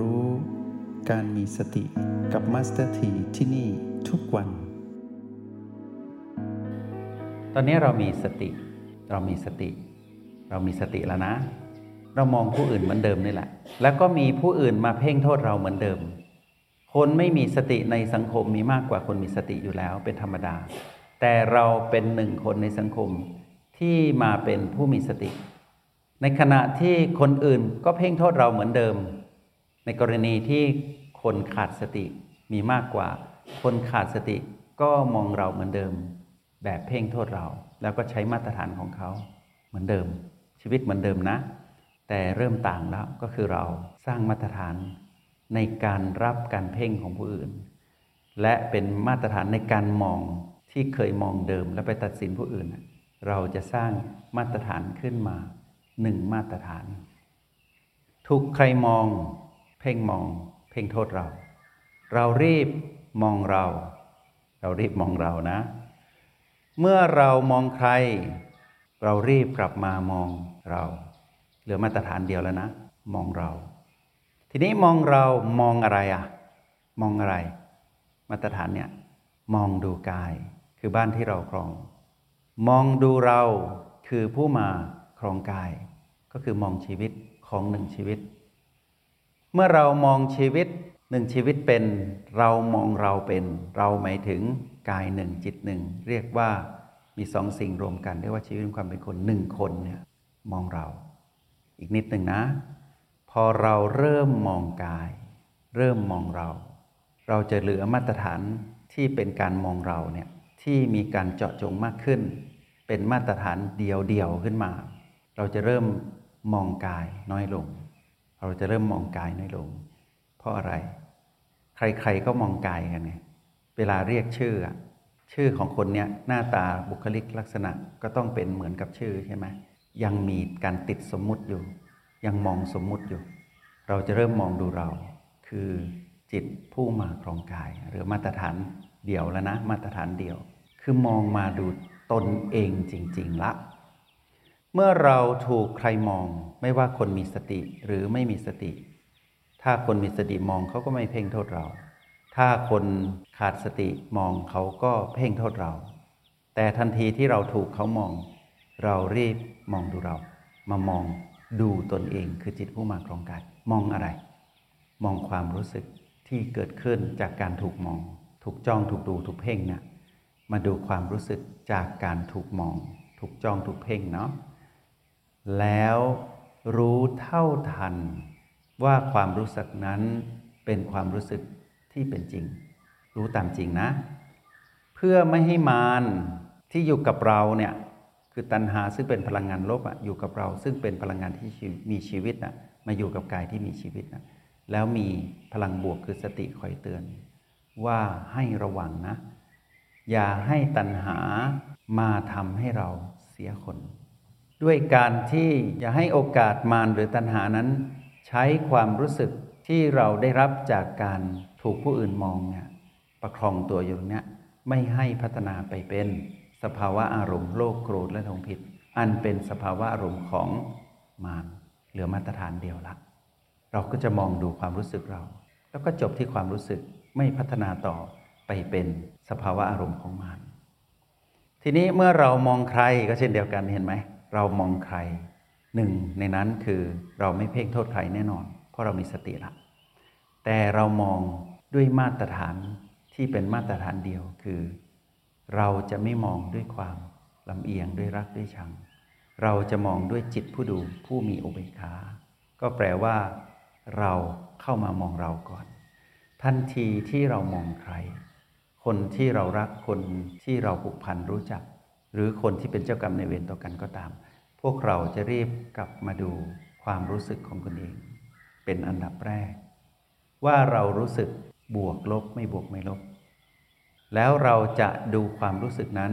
รู้ การมีสติกับ Master T ที่นี่ทุกวัน ตอนนี้เรามีสติ เรามีสติ เรามีสติแล้วนะ เรามองผู้อื่นเหมือนเดิมนี่แหละ แล้วก็มีผู้อื่นมาเพ่งโทษเราเหมือนเดิม คนไม่มีสติในสังคมมีมากกว่าคนมีสติอยู่แล้วเป็นธรรมดา แต่เราเป็นหนึ่งคนในสังคมที่มาเป็นผู้มีสติ ในขณะที่คนอื่นก็เพ่งโทษเราเหมือนเดิม ในกรณีที่คนขาดสติมีมากกว่า คนขาดสติก็มองเราเหมือนเดิม แบบเพ่งโทษเรา แล้วก็ใช้มาตรฐานของเขาเหมือนเดิม ชีวิตเหมือนเดิมนะ แต่เริ่มต่างแล้วก็คือเราสร้างมาตรฐานในการรับการเพ่งของผู้อื่น และเป็นมาตรฐานในการมองที่เคยมองเดิมแล้วไปตัดสินผู้อื่น เราจะสร้างมาตรฐานขึ้นมาหนึ่งมาตรฐานถูกใครมอง เพ่งมอง เพ่งโทษเรา เรารีบมองเรา เรารีบมองเรานะ เมื่อเรามองใคร เรารีบกลับมามองเรา เหลือมาตรฐานเดียวแล้วนะ มองเรา ทีนี้มองเรามองอะไรอะมองอะไร มาตรฐานเนี่ยมองดูกายคือบ้านที่เราครอง มองดูเราคือผู้มาครองกาย ก็คือมองชีวิตของหนึ่งชีวิต เมื่อเรามองชีวิตหนึ่งชีวิตเป็นเรามองเราเป็น เราหมายถึงกายหนึ่งจิตหนึ่งเรียกว่ามีสองสิ่งรวมกันเรียกว่าชีวิตความเป็นคนหนึ่งคนเนี่ยมองเรา อีกนิดหนึ่งนะ พอเราเริ่มมองกาย เริ่มมองเรา เราจะเหลือมาตรฐานที่เป็นการมองเราเนี่ยที่มีการเจาะจงมากขึ้น เป็นมาตรฐานเดียวเดียวขึ้นมา เราจะเริ่มมองกายน้อยลง เราจะเริ่มมองกายน้อยลง เพราะอะไร ใครๆก็มองกายกันไงเวลาเรียกชื่อ ชื่อของคนเนี้ยหน้าตาบุคลิกลักษณะก็ต้องเป็นเหมือนกับชื่อใช่ไหมยังมีการติดสมมุติอยู่ ยังมองสมมุติอยู่ เราจะเริ่มมองดูเรา คือจิตผู้มาครองกาย หรือมาตรฐานเดียวแล้วนะ มาตรฐานเดียว คือมองมาดูตนเองจริง ๆ ละ เมื่อเราถูกใครมองไม่ว่าคนมีสติหรือไม่มีสติ ถ้าคนมีสติมองเขาก็ไม่เพ่งโทษเรา ถ้าคนขาดสติมองเขาก็เพ่งโทษเรา แต่ทันทีที่เราถูกเขามอง เรารีบมองดูเรา มามองดูตนเองคือจิตผู้มาครองกายมองอะไร มองความรู้สึกที่เกิดขึ้นจากการถูกมอง ถูกจ้องถูกดูถูกเพ่งเนะี่ยมาดูความรู้สึกจากการถูกมอง ถูกจ้องถูกเพ่งเนาะ แล้วรู้เท่าทัน ว่าความรู้สึกนั้นเป็นความรู้สึกที่เป็นจริง รู้ตามจริงนะ เพื่อไม่ให้มารที่อยู่กับเราเนี่ยคือตัณหาซึ่งเป็นพลังงานลบอะอยู่กับเรา ซึ่งเป็นพลังงานที่มีชีวิตอะมาอยู่กับกายที่มีชีวิตนะแล้วมีพลังบวกคือสติคอยเตือน ว่าให้ระวังนะ อย่าให้ตัณหามาทำให้เราเสียคน ด้วยการที่อย่าให้โอกาสมารหรือตัณหานั้น ใช้ความรู้สึกที่เราได้รับจากการถูกผู้อื่นมองเนี่ยประคองตัวอยู่เนี้ยไม่ให้พัฒนาไปเป็นสภาวะอารมณ์โลภโกรธและทงผิด อันเป็นสภาวะอารมณ์ของมารเหลือมาตรฐานเดียวละเราก็จะมองดูความรู้สึกเรา แล้วก็จบที่ความรู้สึกไม่พัฒนาต่อไปเป็นสภาวะอารมณ์ของมารทีนี้เมื่อเรามองใครก็เช่นเดียวกันเห็นไหม เรามองใครหนึ่งในนั้นคือเราไม่เพ่งโทษใครแน่นอน เพราะเรามีสติละแต่เรามองด้วยมาตรฐานที่เป็นมาตรฐานเดียวคือ เราจะไม่มองด้วยความลำเอียงด้วยรักด้วยชัง เราจะมองด้วยจิตผู้ดูผู้มีอุเบกขา ก็แปลว่า เราเข้ามามองเราก่อน ทันทีที่เรามองใคร คนที่เรารักคนที่เราผูกพันรู้จัก หรือคนที่เป็นเจ้ากรรมในเวรต่อกันก็ตาม พวกเราจะรีบกลับมาดูความรู้สึกของตนเอง เป็นอันดับแรก ว่าเรารู้สึกบวกลบไม่บวกไม่ลบ แล้วเราจะดูความรู้สึกนั้น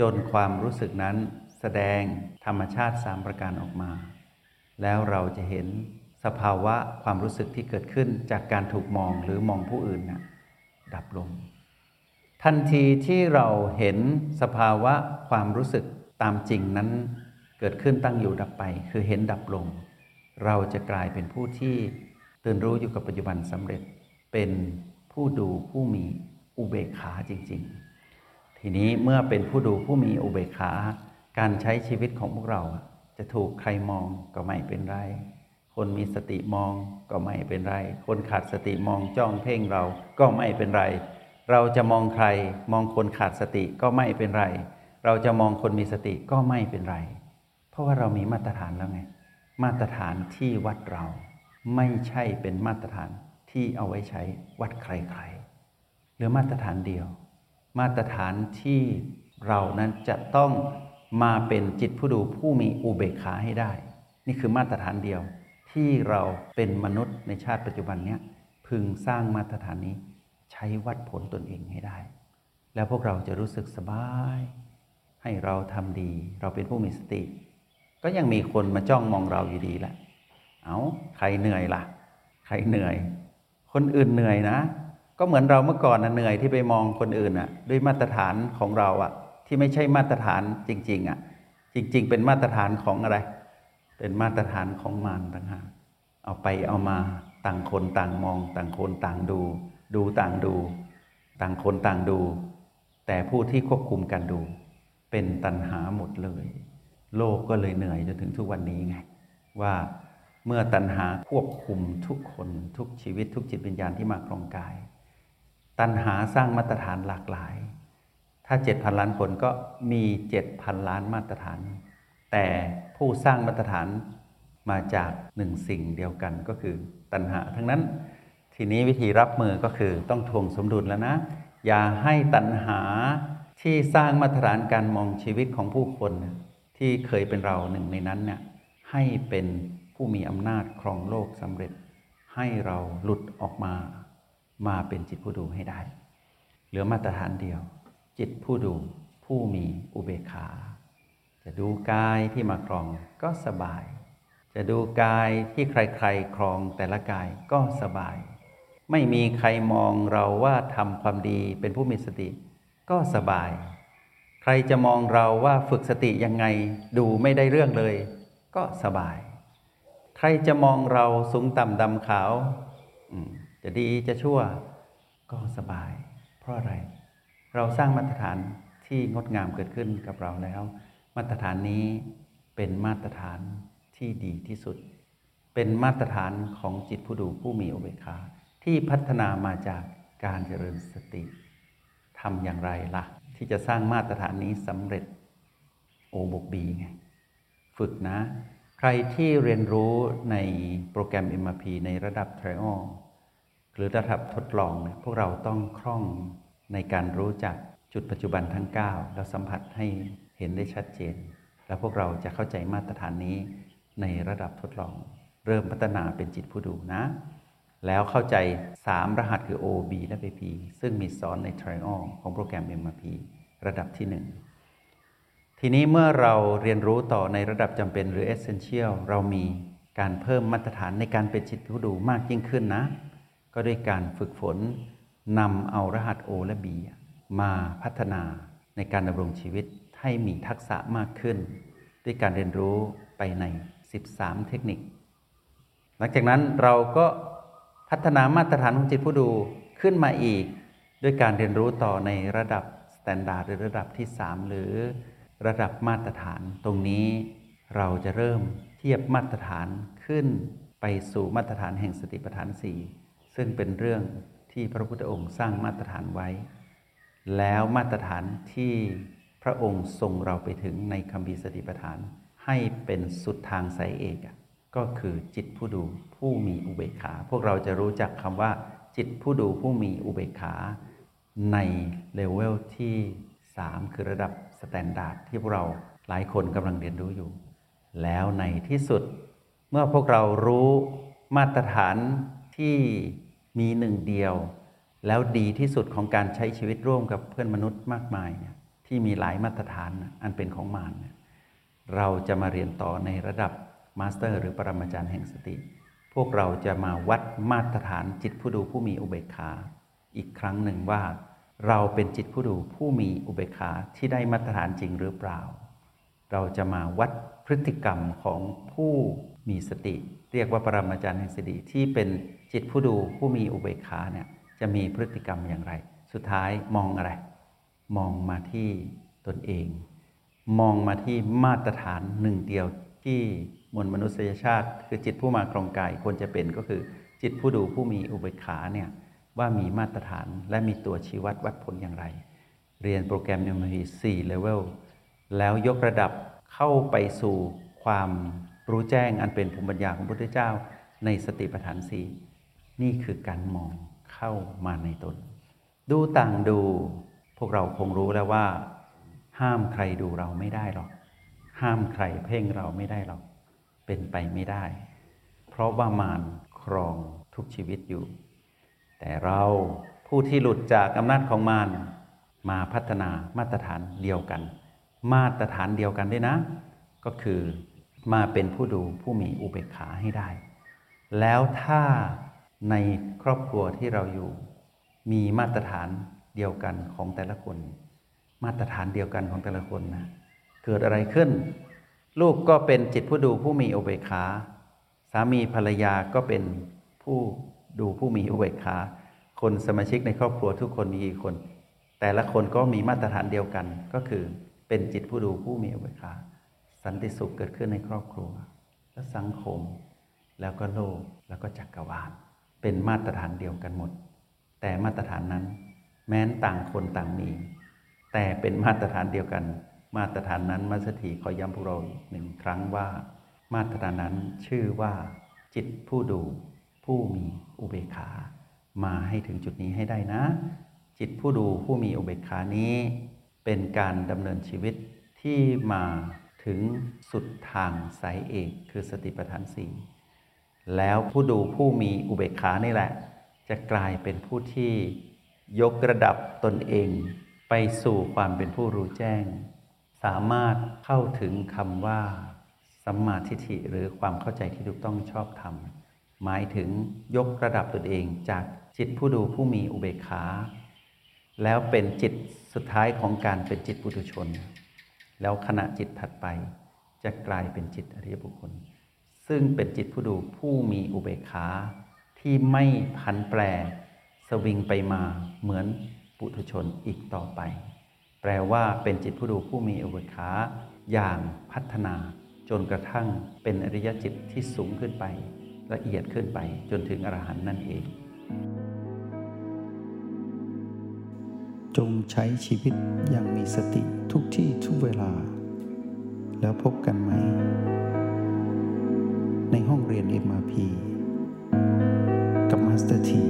จนความรู้สึกนั้นแสดงธรรมชาติสามประการออกมา แล้วเราจะเห็นสภาวะความรู้สึกที่เกิดขึ้นจากการถูกมองหรือมองผู้อื่นนะ่ะดับลง ทันทีที่เราเห็นสภาวะความรู้สึกตามจริงนั้น เกิดขึ้นตั้งอยู่ดับไป คือเห็นดับลง เราจะกลายเป็นผู้ที่ตื่นรู้อยู่กับปัจจุบันสำเร็จเป็นผู้ดูผู้มีอุเบกขาจริง ๆ ทีนี้เมื่อเป็นผู้ดูผู้มีอุเบกขา การใช้ชีวิตของพวกเราจะถูกใครมองก็ไม่เป็นไร คนมีสติมองก็ไม่เป็นไร คนขาดสติมองจ้องเพ่งเราก็ไม่เป็นไร เราจะมองใครมองคนขาดสติก็ไม่เป็นไร เราจะมองคนมีสติก็ไม่เป็นไร เพราะว่าเรามีมาตรฐานแล้วไง มาตรฐานที่วัดเรา ไม่ใช่เป็นมาตรฐานที่เอาไว้ใช้วัดใครๆหรือมาตรฐานเดียว มาตรฐานที่เรานั้นจะต้องมาเป็นจิตผู้ดูผู้มีอุเบกขาให้ได้ นี่คือมาตรฐานเดียว ที่เราเป็นมนุษย์ในชาติปัจจุบันเนี้ยพึงสร้างมาตรฐานนี้ ใช้วัดผลตนเองให้ได้ แล้วพวกเราจะรู้สึกสบาย ให้เราทำดี เราเป็นผู้มีสติ ก็ยังมีคนมาจ้องมองเราอยู่ดีแหละ เอาใครเหนื่อยล่ะ ใครเหนื่อย คนอื่นเหนื่อยนะ ก็เหมือนเราเมื่อก่อนนะเหนื่อยที่ไปมองคนอื่นอะ ด้วยมาตรฐานของเราอะ ที่ไม่ใช่มาตรฐานจริง ๆอะ จริง ๆ เป็นมาตรฐานของอะไร เป็นมาตรฐานของมารต่างหากเอาไปเอามาต่างคนต่างมองต่างคนต่างดู ดูต่างดู ต่างคนต่างดู แต่ผู้ที่ควบคุมการดู เป็นตัณหาหมดเลย โลกก็เลยเหนื่อยจนถึงทุกวันนี้ไง ว่าเมื่อตัณหาควบคุมทุกคนทุกชีวิตทุกจิตวิญญาณที่มาครองกาย ตัณหาสร้างมาตรฐานหลากหลาย ถ้าเจ็ดพันล้านคนก็มีเจ็ดพันล้านมาตรฐาน แต่ผู้สร้างมาตรฐานมาจากหนึ่งสิ่งเดียวกันก็คือตัณหาทั้งนั้น ทีนี้วิธีรับมือก็คือต้องทวงสมดุลแล้วนะ อย่าให้ตัณหาที่สร้างมาตรฐานการมองชีวิตของผู้คน ที่เคยเป็นเราหนึ่งในนั้นเนี่ยให้เป็นผู้มีอำนาจครองโลกสำเร็จ ให้เราหลุดออกมา มาเป็นจิตผู้ดูให้ได้ เหลือมาตรฐานเดียว จิตผู้ดูผู้มีอุเบกขา จะดูกายที่มาครองก็สบาย จะดูกายที่ใครๆ ครองแต่ละกายก็สบาย ไม่มีใครมองเราว่าทำความดีเป็นผู้มีสติ ก็สบาย ใครจะมองเราว่าฝึกสติยังไงดูไม่ได้เรื่องเลย ก็สบาย ใครจะมองเราสูงต่ำดำขาว จะดีจะชั่ว ก็สบาย เพราะอะไร เราสร้างมาตรฐานที่งดงามเกิดขึ้นกับเราแล้ว มาตรฐานนี้เป็นมาตรฐานที่ดีที่สุด เป็นมาตรฐานของจิตผู้ดูผู้มีอุเบกขา ที่พัฒนามาจากการเจริญสติทำอย่างไรละ่ะ ที่จะสร้างมาตรฐานนี้สำเร็จโอบกบีไง ฝึกนะ ใครที่เรียนรู้ในโปรแกรม MRP ในระดับ Trial หรือระดับทดลองเนี่ยพวกเราต้องคล่องในการรู้จักจุดปัจจุบันทั้ง 9 แล้วสัมผัสให้เห็นได้ชัดเจน แล้วพวกเราจะเข้าใจมาตรฐานนี้ในระดับทดลอง เริ่มพัฒนาเป็นจิตผู้ดูนะ แล้วเข้าใจ 3 รหัสคือ O B และ PP ซึ่งมีสอนใน Trial ของโปรแกรม MRP ระดับที่ 1 ทีนี้เมื่อเราเรียนรู้ต่อในระดับจำเป็นหรือ Essential เรามีการเพิ่มมาตรฐานในการเป็นจิตผู้ดูมากยิ่งขึ้นนะ ก็ด้วยการฝึกฝนนำเอารหัส O และ B มาพัฒนาในการดำรงชีวิตให้มีทักษะมากขึ้น ด้วยการเรียนรู้ไปใน 13 เทคนิค หลังจากนั้นเราก็ พัฒนามาตรฐานของจิตผู้ดูขึ้นมาอีก ด้วยการเรียนรู้ต่อในระดับ standard หรือระดับที่ 3 หรือระดับมาตรฐานตรงนี้ เราจะเริ่มเทียบมาตรฐานขึ้นไปสู่มาตรฐานแห่งสติปัฏฐาน 4 ซึ่งเป็นเรื่องที่พระพุทธองค์สร้างมาตรฐานไว้ แล้วมาตรฐานที่พระองค์ทรงเราไปถึงในคัมภีร์สติปัฏฐาน ให้เป็นสุดทางสายเอก ก็คือจิตผู้ดูผู้มีอุเบกขา พวกเราจะรู้จักคำว่า จิตผู้ดูผู้มีอุเบกขา ในเลเวลที่ 3 คือระดับ standard ที่พวกเราหลายคนกำลังเรียนรู้อยู่ แล้วในที่สุด เมื่อพวกเรารู้มาตรฐานที่มีหนึ่งเดียว แล้วดีที่สุดของการใช้ชีวิตร่วมกับเพื่อนมนุษย์มากมายเนี่ยที่มีหลายมาตรฐานอันเป็นของมารเราจะมาเรียนต่อในระดับ มาสเตอร์หรือปรมาจารย์แห่งสติ พวกเราจะมาวัดมาตรฐานจิตผู้ดูผู้มีอุเบกขา อีกครั้งหนึ่งว่า เราเป็นจิตผู้ดูผู้มีอุเบกขาที่ได้มาตรฐานจริงหรือเปล่า เราจะมาวัดพฤติกรรมของผู้มีสติ เรียกว่าปรมาจารย์แห่งสติที่เป็นจิตผู้ดูผู้มีอุเบกขาเนี่ยจะมีพฤติกรรมอย่างไร สุดท้ายมองอะไร มองมาที่ตนเอง มองมาที่มาตรฐานหนึ่งเดียวที่ มวลมนุษยชาติ คือจิตผู้มาครองกายควรจะเป็นก็คือ จิตผู้ดูผู้มีอุเบกขาเนี่ยว่ามีมาตรฐานและมีตัวชี้วัดวัดผลอย่างไร เรียนโปรแกรม MMP 4 Level แล้วยกระดับเข้าไปสู่ความรู้แจ้งอันเป็นภูมิปัญญาของพระพุทธเจ้า ในสติปัฏฐานสี่นี่คือการมองเข้ามาในตน ดูต่างดู พวกเราคงรู้แล้วว่า ห้ามใครดูเราไม่ได้หรอก ห้ามใครเพ่งเราไม่ได้หรอก เป็นไปไม่ได้ เพราะว่ามารครองทุกชีวิตอยู่ แต่เราผู้ที่หลุดจากอำนาจของมารมาพัฒนามาตรฐานเดียวกัน มาตรฐานเดียวกันด้วยนะ ก็คือมาเป็นผู้ดูผู้มีอุเบกขาให้ได้ แล้วถ้าในครอบครัวที่เราอยู่ มีมาตรฐานเดียวกันของแต่ละคน มาตรฐานเดียวกันของแต่ละคนนะเกิดอะไรขึ้น ลูกก็เป็นจิตผู้ดูผู้มีอุเบกขา สามีภรรยาก็เป็นผู้ดูผู้มีอุเบกขา คนสมาชิกในครอบครัวทุกคนมีกี่คน แต่ละคนก็มีมาตรฐานเดียวกัน ก็คือเป็นจิตผู้ดูผู้มีอุเบกขา สันติสุขเกิดขึ้นในครอบครัว และสังคม แล้วก็โลกแล้วก็จักรวาล เป็นมาตรฐานเดียวกันหมด แต่มาตรฐานนั้น แม้นต่างคนต่างมี แต่เป็นมาตรฐานเดียวกัน มาตรฐานนั้นมาสถีขอย้ำพวกเราหนึ่งครั้งว่า มาตรฐานนั้นชื่อว่า จิตผู้ดู ผู้มีอุเบกขา มาให้ถึงจุดนี้ให้ได้นะ จิตผู้ดูผู้มีอุเบกขานี้ เป็นการดำเนินชีวิตที่มาถึงสุดทางสายเอกคือสติปัฏฐานสี่แล้วผู้ดูผู้มีอุเบกขานี่แหละ จะกลายเป็นผู้ที่ยกระดับตนเอง ไปสู่ความเป็นผู้รู้แจ้งามารถเข้าถึงคำว่าสัมมาทิฏฐิหรือความเข้าใจที่ถูกต้องชอบธรรม หมายถึงยกระดับตนเองจากจิตผู้ดูผู้มีอุเบกขา แล้วเป็นจิตสุดท้ายของการเป็นจิตปุถุชน แล้วขณะจิตถัดไปจะกลายเป็นจิตอริยบุคคล ซึ่งเป็นจิตผู้ดูผู้มีอุเบกขาที่ไม่พันแปรสวิงไปมาเหมือนปุถุชนอีกต่อไป แปลว่าเป็นจิตผู้ดูผู้มีอุเบกขาอย่างพัฒนา จนกระทั่งเป็นอริยจิตที่สูงขึ้นไป ละเอียดขึ้นไปจนถึงอรหันต์นั่นเอง จงใช้ชีวิตอย่างมีสติทุกที่ทุกเวลา แล้วพบกันใหม่ ในห้องเรียน MRP กับ Master T